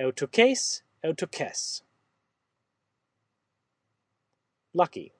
autocase, case. Lucky